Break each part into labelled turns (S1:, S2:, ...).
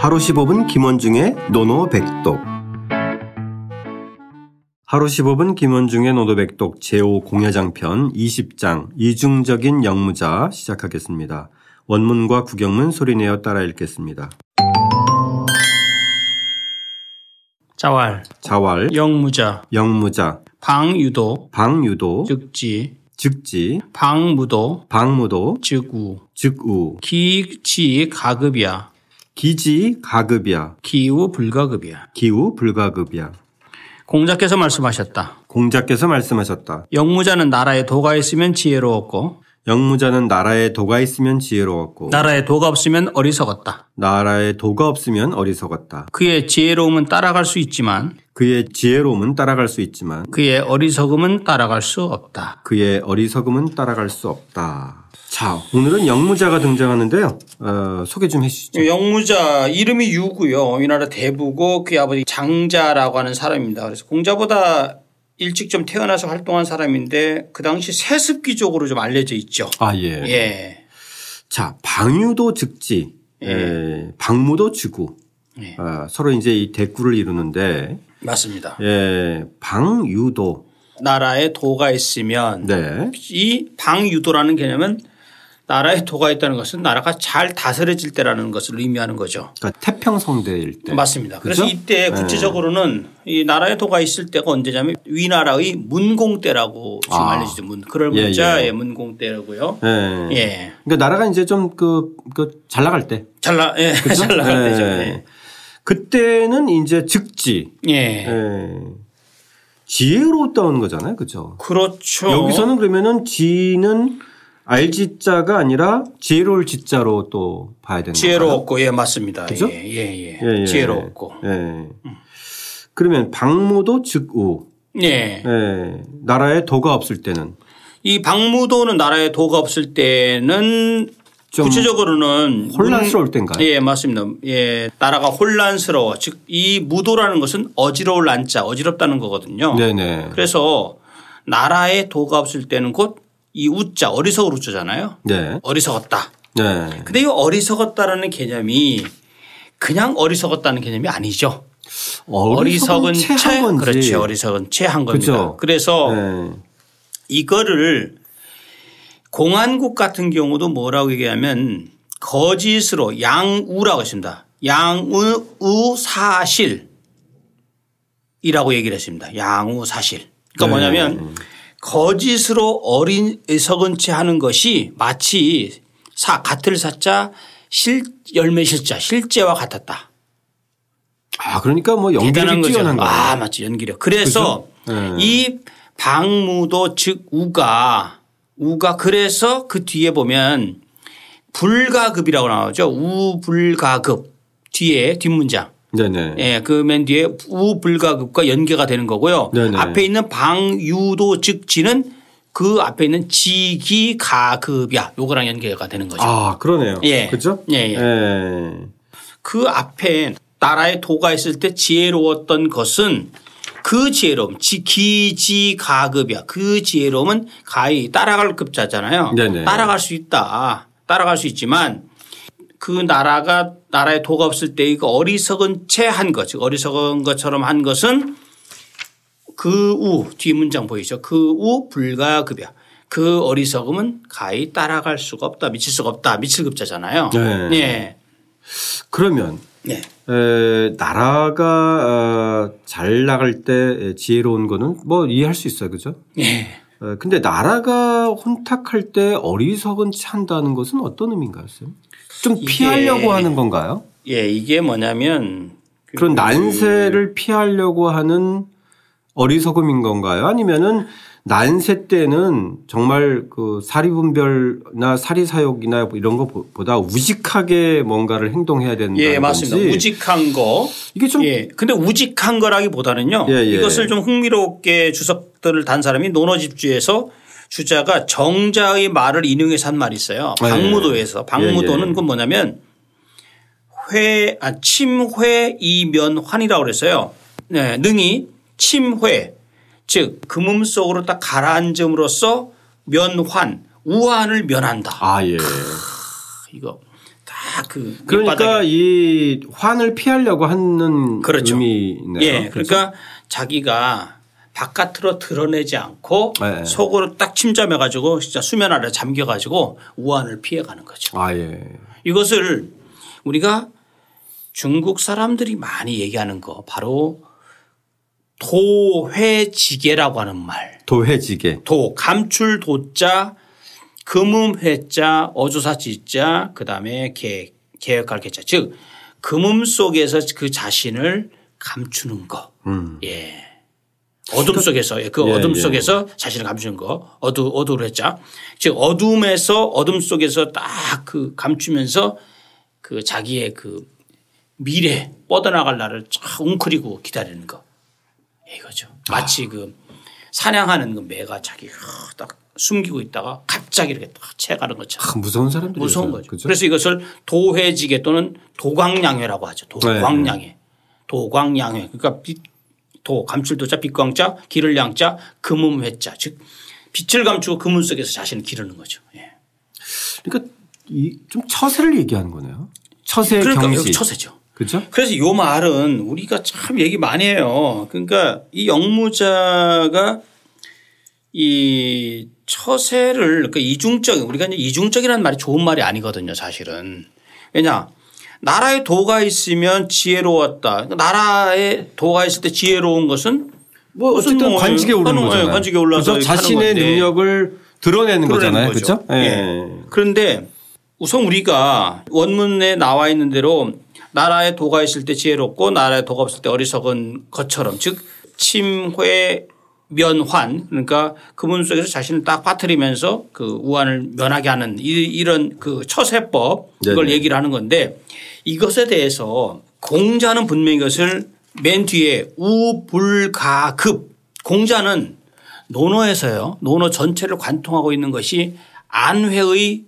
S1: 하루 15분 김원중의 노노백독 하루 15분 김원중의 노노백독 제5공야장편 20장 이중적인 영무자 시작하겠습니다. 원문과 구경문 소리내어 따라 읽겠습니다.
S2: 자왈,
S1: 자왈,
S2: 영무자,
S1: 영무자,
S2: 방유도,
S1: 방유도,
S2: 즉지,
S1: 즉지,
S2: 방무도,
S1: 방무도,
S2: 즉우,
S1: 즉우,
S2: 기치 가급이야,
S1: 기지 가급이야,
S2: 기우 불가급이야.
S1: 기우 불가급이야.
S2: 공자께서 말씀하셨다.
S1: 공자께서 말씀하셨다.
S2: 영무자는 나라에 도가 있으면 지혜로웠고
S1: 영무자는 나라에 도가 있으면 지혜로웠고
S2: 나라에 도가 없으면 어리석었다.
S1: 나라에 도가 없으면 어리석었다.
S2: 그의 지혜로움은 따라갈 수 있지만
S1: 그의 지혜로움은 따라갈 수 있지만
S2: 그의 어리석음은 따라갈 수 없다.
S1: 그의 어리석음은 따라갈 수 없다. 자, 오늘은 영무자가 등장하는데요. 어, 소개 좀 해주시죠.
S2: 영무자 이름이 유고요. 우리나라 대부고 그의 아버지 장자라고 하는 사람입니다. 그래서 공자보다 일찍 좀 태어나서 활동한 사람인데 그 당시 세습기적으로 좀 알려져 있죠.
S1: 아, 예.
S2: 예.
S1: 자, 방유도 즉지, 예. 방무도 주구.
S2: 예.
S1: 아, 서로 이제 이 대꾸를 이루는데,
S2: 맞습니다.
S1: 예, 방유도.
S2: 나라에 도가 있으면
S1: 네.
S2: 이 방유도라는 개념은 나라에 도가 있다는 것은 나라가 잘 다스려질 때라는 것을 의미하는 거죠.
S1: 그러니까 태평성대일 때.
S2: 맞습니다. 그래서
S1: 그죠?
S2: 이때 구체적으로는 이 나라에 도가 있을 때가 언제냐면 위나라의 문공 때라고 지금
S1: 아.
S2: 알려지죠. 문 그럴
S1: 예,
S2: 문자의
S1: 예.
S2: 문공 때라고요.
S1: 예.
S2: 예.
S1: 그러니까 나라가 이제 좀 그, 그, 잘 나갈 때.
S2: 잘나 예.
S1: 그죠?
S2: 잘 나갈
S1: 예.
S2: 때죠. 예.
S1: 그때는 이제 즉지.
S2: 예.
S1: 예. 지혜로웠다는 거잖아요. 그죠?
S2: 그렇죠.
S1: 여기서는 그러면은 지는 알지자가 아니라 지혜로울 지자로 또 봐야 거예요.
S2: 지혜로웠고 예 맞습니다.
S1: 그죠?
S2: 예, 예, 예.
S1: 예, 예.
S2: 지혜로웠고.
S1: 예. 그러면 방무도 즉우.
S2: 예.
S1: 예. 나라에 도가 없을 때는
S2: 이 방무도는 나라에 도가 없을 때는
S1: 좀
S2: 구체적으로는
S1: 혼란스러울 때인가요?
S2: 예, 맞습니다. 예, 나라가 혼란스러워. 즉, 이 무도라는 것은 어지러울 안자, 어지럽다는 거거든요.
S1: 네네.
S2: 그래서 나라에 도가 없을 때는 곧 이 우자, 어리석을 우자잖아요.
S1: 네.
S2: 어리석었다.
S1: 네.
S2: 근데 이 어리석었다라는 개념이 그냥 어리석었다는 개념이 아니죠. 어리석은 채,
S1: 채한 건지.
S2: 그렇지. 어리석은 채 한 겁니다.
S1: 그죠.
S2: 그래서
S1: 네.
S2: 이거를 공안국 같은 경우도 뭐라고 얘기하면 거짓으로 양우라고 했습니다. 양우 사실이라고 얘기를 했습니다. 양우 사실. 그러니까
S1: 네.
S2: 뭐냐면 거짓으로 어리석은 채 하는 것이 마치 사 같을 사자 실 열매 실자 실제와 같았다.
S1: 아, 그러니까 뭐 연기력이
S2: 거죠.
S1: 뛰어난 거예요.
S2: 아, 맞지. 연기력. 그래서?
S1: 네.
S2: 이 방무도 즉 우가 우가 그래서 그 뒤에 보면 불가급이라고 나오죠. 우불가급 뒤에 뒷문장.
S1: 네네.
S2: 예, 그 맨 뒤에 우불가급과 연계가 되는 거고요.
S1: 네네.
S2: 앞에 있는 방유도 즉 지는 그 앞에 있는 지기가급이야. 요거랑 연계가 되는 거죠.
S1: 아, 그러네요.
S2: 예.
S1: 그죠?
S2: 예, 예.
S1: 예.
S2: 그 앞에 나라에 도가 있을 때 지혜로웠던 것은 그 지혜로움, 지- 기지가급이야. 그 지혜로움은 가히 따라갈 급자잖아요.
S1: 네네.
S2: 따라갈 수 있다. 따라갈 수 있지만 그 나라가 나라에 도가 없을 때 이거 어리석은 채 한 것, 즉 어리석은 것처럼 한 것은 그 우, 뒤 문장 보이죠? 그 우 불가급이야. 그 어리석음은 가히 따라갈 수가 없다. 미칠 수가 없다. 미칠 급자잖아요.
S1: 네.
S2: 네.
S1: 그러면
S2: 네.
S1: 에, 나라가 어, 잘 나갈 때 지혜로운 거는 뭐 이해할 수 있어요. 그죠?
S2: 네.
S1: 에, 근데 나라가 혼탁할 때 어리석은 찬다는 것은 어떤 의미인가요? 쌤? 좀 피하려고 하는 건가요?
S2: 예, 이게 뭐냐면
S1: 그런 난세를 피하려고 하는 어리석음인 건가요? 아니면은 난세 때는 정말 그 사리분별나 사리사욕이나 뭐 이런 것보다 우직하게 뭔가를 행동해야 된다는
S2: 예, 맞습니다.
S1: 건지
S2: 우직한 거.
S1: 이게 좀
S2: 예. 근데 우직한 거라기보다는요.
S1: 예, 예.
S2: 이것을 좀 흥미롭게 주석들을 단 사람이 논어집주에서 주자가 정자의 말을 인용해서 한 말이 있어요.
S1: 예,
S2: 박무도에서. 박무도는
S1: 예, 예.
S2: 그건 뭐냐면 회, 아, 침회 이면환이라고 그랬어요. 네, 능이 침회 즉 금음 속으로 딱 가라앉음으로써 면환 우환을 면한다.
S1: 아 예.
S2: 이거 딱그
S1: 그러니까 이 환을 피하려고 하는
S2: 그렇죠.
S1: 의미네요.
S2: 예. 그러니까 자기가 바깥으로 드러내지 않고
S1: 네.
S2: 속으로 딱 침잠해 가지고 진짜 수면 아래 잠겨 가지고 우환을 피해 가는 거죠.
S1: 아 예.
S2: 이것을 우리가 중국 사람들이 많이 얘기하는 거 바로 도회지계라고 하는 말.
S1: 도해지게.
S2: 도 감출 도자 금음회자 어조사지자 그다음에 개 개혁할 개자 즉 금음 속에서 그 자신을 감추는 거. 예. 어둠 속에서 그
S1: 예,
S2: 어둠
S1: 예.
S2: 속에서 자신을 감추는 거 어두 어두를 했자 즉 어둠에서 어둠 속에서 딱 그 감추면서 그 자기의 그 미래 뻗어나갈 날을 쫙 웅크리고 기다리는 거 이거죠. 마치 그 사냥하는 그 매가 자기 딱 숨기고 있다가 갑자기 이렇게 딱 채가는 것처럼
S1: 아, 무서운 사람들이
S2: 무서운 거죠.
S1: 그죠?
S2: 그래서 이것을 도회지계 또는 도광양회라고 하죠.
S1: 네.
S2: 도광양회. 도광양회. 그러니까 빛, 도 감출도자 빛광자 기를 양자 금음회자 즉 빛을 감추고 금은 속에서 자신을 기르는 거죠. 예.
S1: 그러니까 이 좀 처세를 얘기하는 거네요. 처세
S2: 그러니까
S1: 경시.
S2: 여기 처세죠.
S1: 그죠?
S2: 그래서 요 말은 우리가 참 얘기 많이 해요. 그러니까 이 영무자가 이 처세를 그러니까 이중적 우리가 이제 이중적이라는 말이 좋은 말이 아니거든요 사실은. 왜냐 나라에 도가 있으면 지혜로웠다. 그러니까 나라에 도가 있을 때 지혜로운 것은
S1: 뭐 어쨌든
S2: 뭐
S1: 관직에 오르는
S2: 하는
S1: 거잖아요.
S2: 관직에 올라서
S1: 자신의. 능력을 드러내는 거잖아요.
S2: 거죠.
S1: 그렇죠? 예.
S2: 예. 그런데 우선 우리가 원문에 나와 있는 대로 나라에 도가 있을 때 지혜롭고 나라에 도가 없을 때 어리석은 것처럼 즉 침회 면환 그러니까 그 문 속에서 자신을 딱 빠뜨리면서 그 우환을 면하게 하는 이- 이런 그 처세법 이걸
S1: 네네.
S2: 얘기를 하는 건데 이것에 대해서 공자는 분명히 이것을 맨 뒤에 우불가급 공자는 논어에서요. 논어 전체를 관통하고 있는 것이 안회의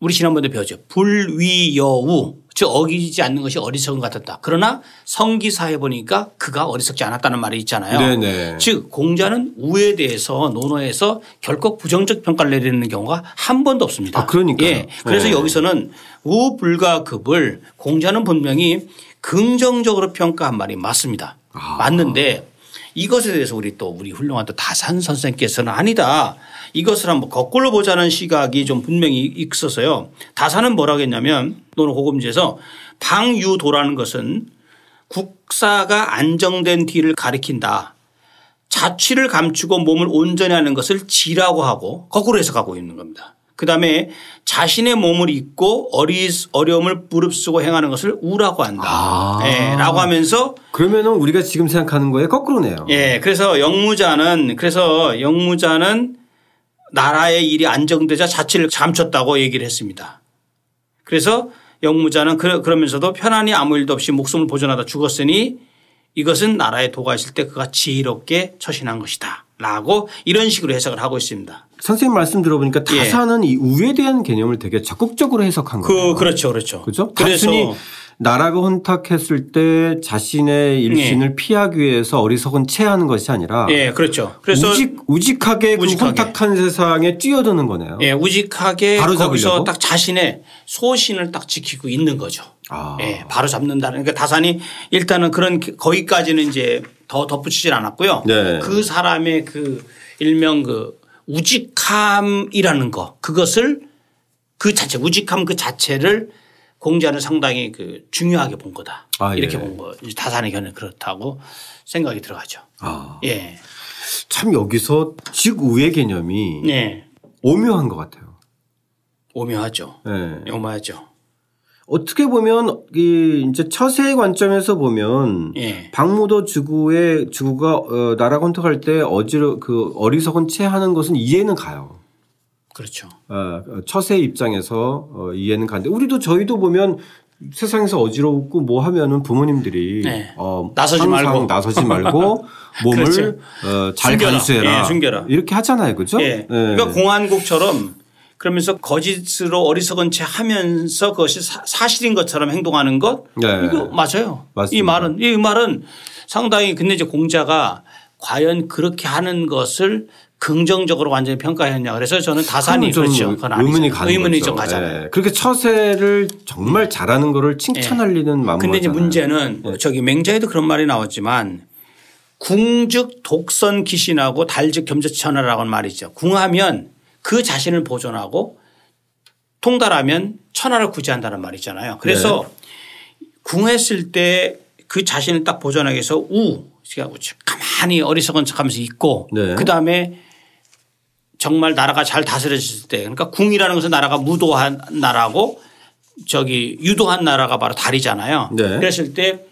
S2: 우리 지난번에 배웠죠. 불위여우 즉 어기지 않는 것이 어리석은 것 같았다. 그러나 성기사에 보니까 그가 어리석지 않았다는 말이 있잖아요.
S1: 네네.
S2: 즉 공자는 우에 대해서 논어에서 결코 부정적 평가를 내리는 경우가 한 번도 없습니다.
S1: 아, 그러니까요.
S2: 예. 그래서
S1: 네.
S2: 여기서는 우 불가급을 공자는 분명히 긍정적으로 평가한 말이 맞습니다.
S1: 아.
S2: 맞는데 이것에 대해서 우리 또 우리 훌륭한 또 다산 선생께서는 아니다. 이것을 한번 거꾸로 보자는 시각이 좀 분명히 있어서요. 다산은 뭐라고 했냐면 또는 고금지에서 방유도라는 것은 국사가 안정된 뒤를 가리킨다. 자취를 감추고 몸을 온전히 하는 것을 지라고 하고 거꾸로 해석하고 있는 겁니다. 그 다음에 자신의 몸을 잊고 어리, 어려움을 무릅쓰고 행하는 것을 우라고 한다.
S1: 아.
S2: 예, 라고 하면서
S1: 그러면은 우리가 지금 생각하는 거에 거꾸로네요.
S2: 예, 그래서 영무자는 그래서 영무자는 나라의 일이 안정되자 자치를 감췄다고 얘기를 했습니다. 그래서 영무자는 그러- 그러면서도 편안히 아무 일도 없이 목숨을 보존하다 죽었으니 이것은 나라에 도가 있을 때 그가 지혜롭게 처신한 것이다. 라고 이런 식으로 해석을 하고 있습니다.
S1: 선생님 말씀 들어보니까
S2: 예.
S1: 다사는 이 우에 대한 개념을 되게 적극적으로 해석한 거예요.
S2: 그, 그렇죠. 그렇죠.
S1: 그죠?
S2: 그래서
S1: 단순히 나라가 혼탁했을 때 자신의 일신을 피하기 위해서 어리석은 체하는 것이 아니라
S2: 예, 그렇죠. 그래서
S1: 우직, 우직하게, 그
S2: 우직하게.
S1: 혼탁한 세상에 뛰어드는 거네요.
S2: 예, 우직하게
S1: 바로
S2: 거기서? 딱 자신의 소신을 딱 지키고 있는 거죠.
S1: 아.
S2: 예, 바로 잡는다는. 그러니까 다산이 일단은 그런 거기까지는 이제 더 덧붙이질 않았고요.
S1: 네.
S2: 그 사람의 그 일명 그 우직함이라는 거 그것을 그 자체 우직함 그 자체를 공자는 상당히 그 중요하게 본 거다.
S1: 아,
S2: 이렇게
S1: 예.
S2: 본 거. 다산의 견해 그렇다고 생각이 들어가죠.
S1: 아.
S2: 예.
S1: 참 여기서 직우의 개념이
S2: 네.
S1: 오묘한 것 같아요.
S2: 오묘하죠.
S1: 예.
S2: 오묘하죠.
S1: 어떻게 보면 이 이제 처세의 관점에서 보면
S2: 예.
S1: 박무도 주구의 주구가 어, 나라 건탁할 때 어지러 그 어리석은 체하는 것은 이해는 가요.
S2: 그렇죠.
S1: 어, 처세 입장에서 어, 이해는 가는데 우리도 저희도 보면 세상에서 어지럽고 뭐 하면은 부모님들이
S2: 네.
S1: 어,
S2: 나서지 말고.
S1: 나서지 말고 몸을
S2: 그렇죠.
S1: 어, 잘
S2: 숨겨라.
S1: 간수해라
S2: 예, 숨겨라.
S1: 이렇게 하잖아요, 그죠?
S2: 예. 그러니까 공안국처럼 그러면서 거짓으로 어리석은 채 하면서 그것이 사, 실인 것처럼 행동하는 것
S1: 네.
S2: 이거 맞아요.
S1: 맞습니다.
S2: 이 말은 이 말은 상당히 근데 이제 공자가 과연 그렇게 하는 것을 긍정적으로 완전히 평가했냐. 그래서 저는 다산이
S1: 좀
S2: 그렇죠. 그건.
S1: 의문이 가는
S2: 의문이
S1: 거죠.
S2: 좀 가잖아요.
S1: 예. 그렇게 처세를 정말 잘하는 거를 칭찬할 리는 마음.
S2: 근데 이제 문제는
S1: 네.
S2: 저기 맹자에도 그런 말이 나왔지만 궁즉 독선 기신하고 달즉 겸저천하라고 하는 말이 있죠. 궁하면 그 자신을 보존하고 통달하면 천하를 구제한다는 말이 있잖아요. 그래서
S1: 네.
S2: 궁했을 때 그 자신을 딱 보존하기 위해서 우 가만히 어리석은 척하면서 있고
S1: 네.
S2: 그 다음에 정말 나라가 잘 다스려졌을 때 그러니까 궁이라는 것은 나라가 무도한 나라고 저기 유도한 나라가 바로 달이잖아요.
S1: 네.
S2: 그랬을 때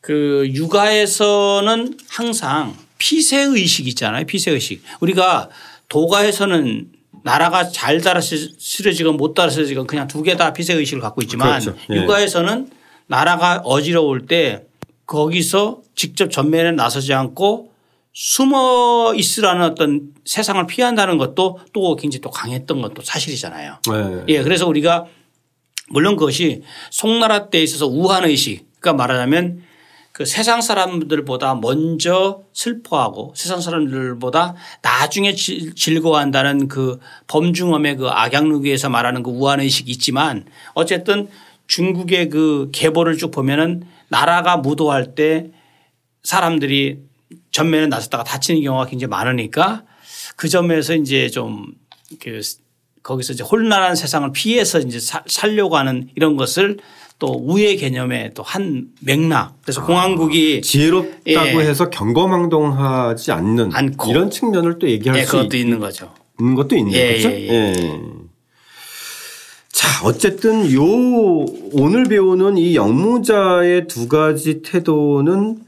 S2: 그 육아에서는 항상 피세 의식이 있잖아요. 피세 의식. 우리가 도가에서는 나라가 잘 다스려지건 못 다스려지건 그냥 두 개 다 피세 의식을 갖고 있지만
S1: 그렇죠. 예.
S2: 육아에서는 나라가 어지러울 때 거기서 직접 전면에 나서지 않고 숨어 있으라는 어떤 세상을 피한다는 것도 또 굉장히 또 강했던 것도 사실이잖아요.
S1: 네.
S2: 예, 그래서 우리가 물론 그것이 송나라 때에 있어서 우한 의식, 그러니까 말하자면 그 세상 사람들보다 먼저 슬퍼하고 세상 사람들보다 나중에 질- 즐거워한다는 그 범중엄의 그 악양루기에서 말하는 그 우한 의식이 있지만 어쨌든 중국의 그 계보를 쭉 보면은 나라가 무도할 때 사람들이 전면에 나섰다가 다치는 경우가 굉장히 많으니까 그 점에서 이제 좀 그 거기서 이제 혼란한 세상을 피해서 이제 사- 살려고 하는 이런 것을 또 우의 개념의 또 한 맥락. 그래서 공항국이
S1: 지혜롭다고
S2: 예.
S1: 해서 경거망동하지 않는
S2: 않고.
S1: 이런 측면을 또 얘기할
S2: 예,
S1: 수
S2: 그것도
S1: 있,
S2: 있는 거죠.
S1: 는 것도 있네요.
S2: 예,
S1: 그렇죠?
S2: 예,
S1: 예. 자, 어쨌든 요 오늘 배우는 이 영무자의 두 가지 태도는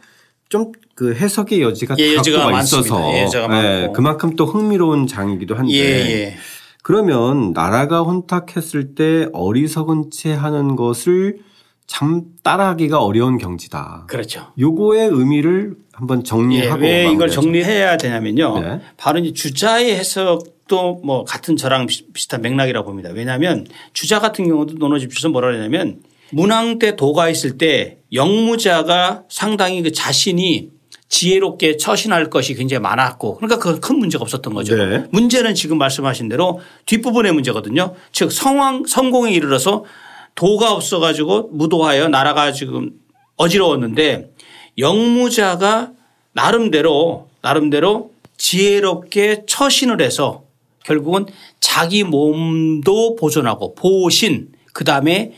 S1: 좀 그 해석의 여지가
S2: 예, 여지가 많습니다.
S1: 있어서
S2: 예, 여지가 많고.
S1: 그만큼 또 흥미로운 장이기도 한데
S2: 예, 예.
S1: 그러면 나라가 혼탁했을 때 어리석은 채 하는 것을 참 따라하기가 어려운 경지다.
S2: 그렇죠.
S1: 요거의 의미를 한번
S2: 예,
S1: 정리하고
S2: 왜 이걸. 정리해야 되냐면요.
S1: 네.
S2: 바로 이제 주자의 해석도 뭐 같은 저랑 비- 비슷한 맥락이라고 봅니다. 왜냐하면 주자 같은 경우도 논어집주에서 뭐라 그러냐면 문왕 때 도가 있을 때 영무자가 상당히 그 자신이 지혜롭게 처신할 것이 굉장히 많았고 그러니까 그큰 문제가 없었던 거죠.
S1: 네.
S2: 문제는 지금 말씀하신 대로 뒷부분의 문제거든요. 즉 성왕 성공에 이르러서 도가 없어 가지고 무도하여 나라가 지금 어지러웠는데 영무자가 나름대로 나름대로 지혜롭게 처신을 해서 결국은 자기 몸도 보존하고 보신 그다음에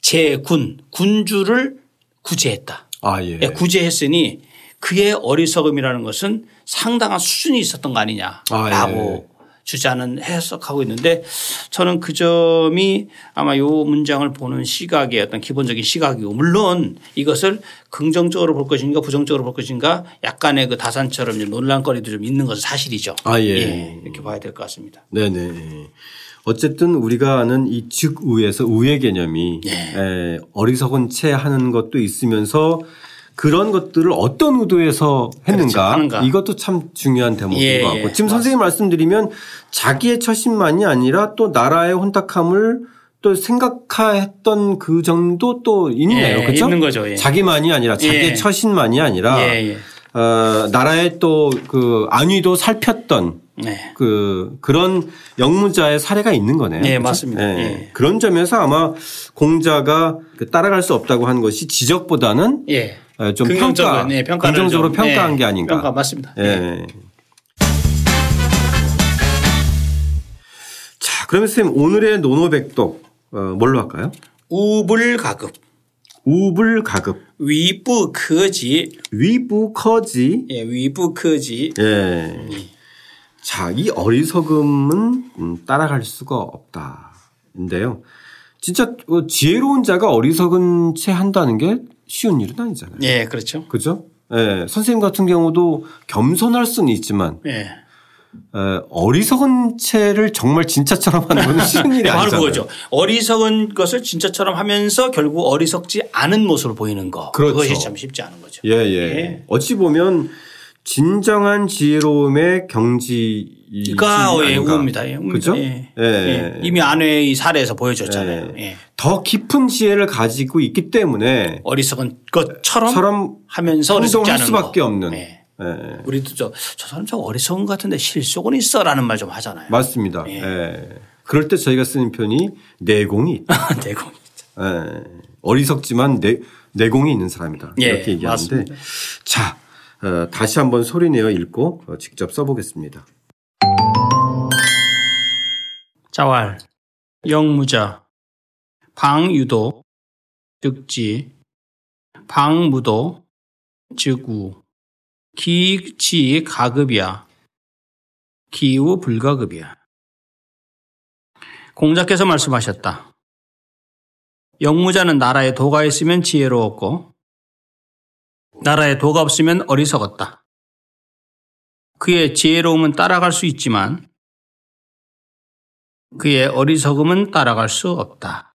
S2: 제군 군주를 구제했다.
S1: 아, 예.
S2: 예, 구제했으니 그의 어리석음이라는 것은 상당한 수준이 있었던 거 아니냐라고
S1: 아, 예.
S2: 주자는 해석하고 있는데 저는 그 점이 아마 요 문장을 보는 시각의 어떤 기본적인 시각이고 물론 이것을 긍정적으로 볼 것인가 부정적으로 볼 것인가 약간의 그 다산처럼 논란거리도 좀 있는 것은 사실이죠.
S1: 아, 예.
S2: 이렇게 봐야 될 것 같습니다.
S1: 네네. 어쨌든 우리가 아는 이 즉우에서 우의 개념이
S2: 예.
S1: 에, 어리석은 채 하는 것도 있으면서 그런 것들을 어떤 의도에서 했는가
S2: 그렇죠. 하는가.
S1: 이것도 참 중요한 대목인
S2: 예,
S1: 것 같고
S2: 예.
S1: 지금 선생님 말씀드리면 자기의 처신만이 아니라 또 나라의 혼탁함을 또 생각했던 그 정도 또 있네요.
S2: 예,
S1: 그렇죠?
S2: 있는 거죠. 예.
S1: 자기만이 아니라 자기의
S2: 예.
S1: 처신만이 아니라
S2: 예, 예.
S1: 어, 나라의 또 그 안위도 살폈던
S2: 네.
S1: 그 그런 영무자의 사례가 있는 거네요.
S2: 네,
S1: 그렇죠?
S2: 맞습니다.
S1: 예.
S2: 예.
S1: 그런 점에서 아마 공자가 그 따라갈 수 없다고 한 것이 지적보다는
S2: 예.
S1: 어, 좀
S2: 긍정적으로,
S1: 평가,
S2: 네,
S1: 긍정적으로
S2: 좀,
S1: 평가한
S2: 네,
S1: 게 아닌가.
S2: 평가 맞습니다.
S1: 예. 자, 그러면 선생님 오늘의 노노백독 어, 뭘로 할까요?
S2: 우불가급
S1: 우불가급
S2: 위부 크지
S1: 위부커지
S2: 예, 위부 크지
S1: 예. 자, 이 어리석음은 음, 따라갈 수가 없다인데요. 진짜 어, 지혜로운 자가 어리석은 채 한다는 게 쉬운 일은 아니잖아요.
S2: 예, 그렇죠.
S1: 그죠? 예. 선생님 같은 경우도 겸손할 수는 있지만
S2: 예.
S1: 에, 어리석은 채를 정말 진짜처럼 하는 건 쉬운 일이
S2: 바로
S1: 아니잖아요.
S2: 그거죠. 어리석은 것을 진짜처럼 하면서 결국 어리석지 않은 모습을 보이는 거.
S1: 그렇죠.
S2: 것이 참 쉽지 않은 거죠.
S1: 예, 예.
S2: 예.
S1: 어찌 보면 진정한 지혜로움의 경지
S2: 이가 예, 우입니다. 예,
S1: 그죠?
S2: 예.
S1: 예.
S2: 예. 이미 아내의 사례에서 보여줬잖아요. 예.
S1: 더 깊은 지혜를 가지고 있기 때문에
S2: 어리석은 것처럼
S1: 처럼
S2: 하면서
S1: 행동할 수밖에
S2: 거.
S1: 없는
S2: 예.
S1: 예.
S2: 우리도 저, 저 사람 좀 어리석은 것 같은데 실속은 있어라는 말 좀 하잖아요.
S1: 맞습니다.
S2: 예.
S1: 예. 그럴 때 저희가 쓰는 편이 내공이 있다.
S2: 내공이.
S1: 예. 어리석지만 내, 내공이 있는 사람이다.
S2: 예,
S1: 이렇게 얘기하는데. 자 어, 다시 한번 소리내어 읽고 어, 직접 써보겠습니다.
S2: 자왈, 영무자, 방유도, 득지, 방무도, 즉우, 기치 가급이야, 기우 불가급이야. 공자께서 말씀하셨다. 영무자는 나라에 도가 있으면 지혜로웠고, 나라에 도가 없으면 어리석었다. 그의 지혜로움은 따라갈 수 있지만, 그의 어리석음은 따라갈 수 없다.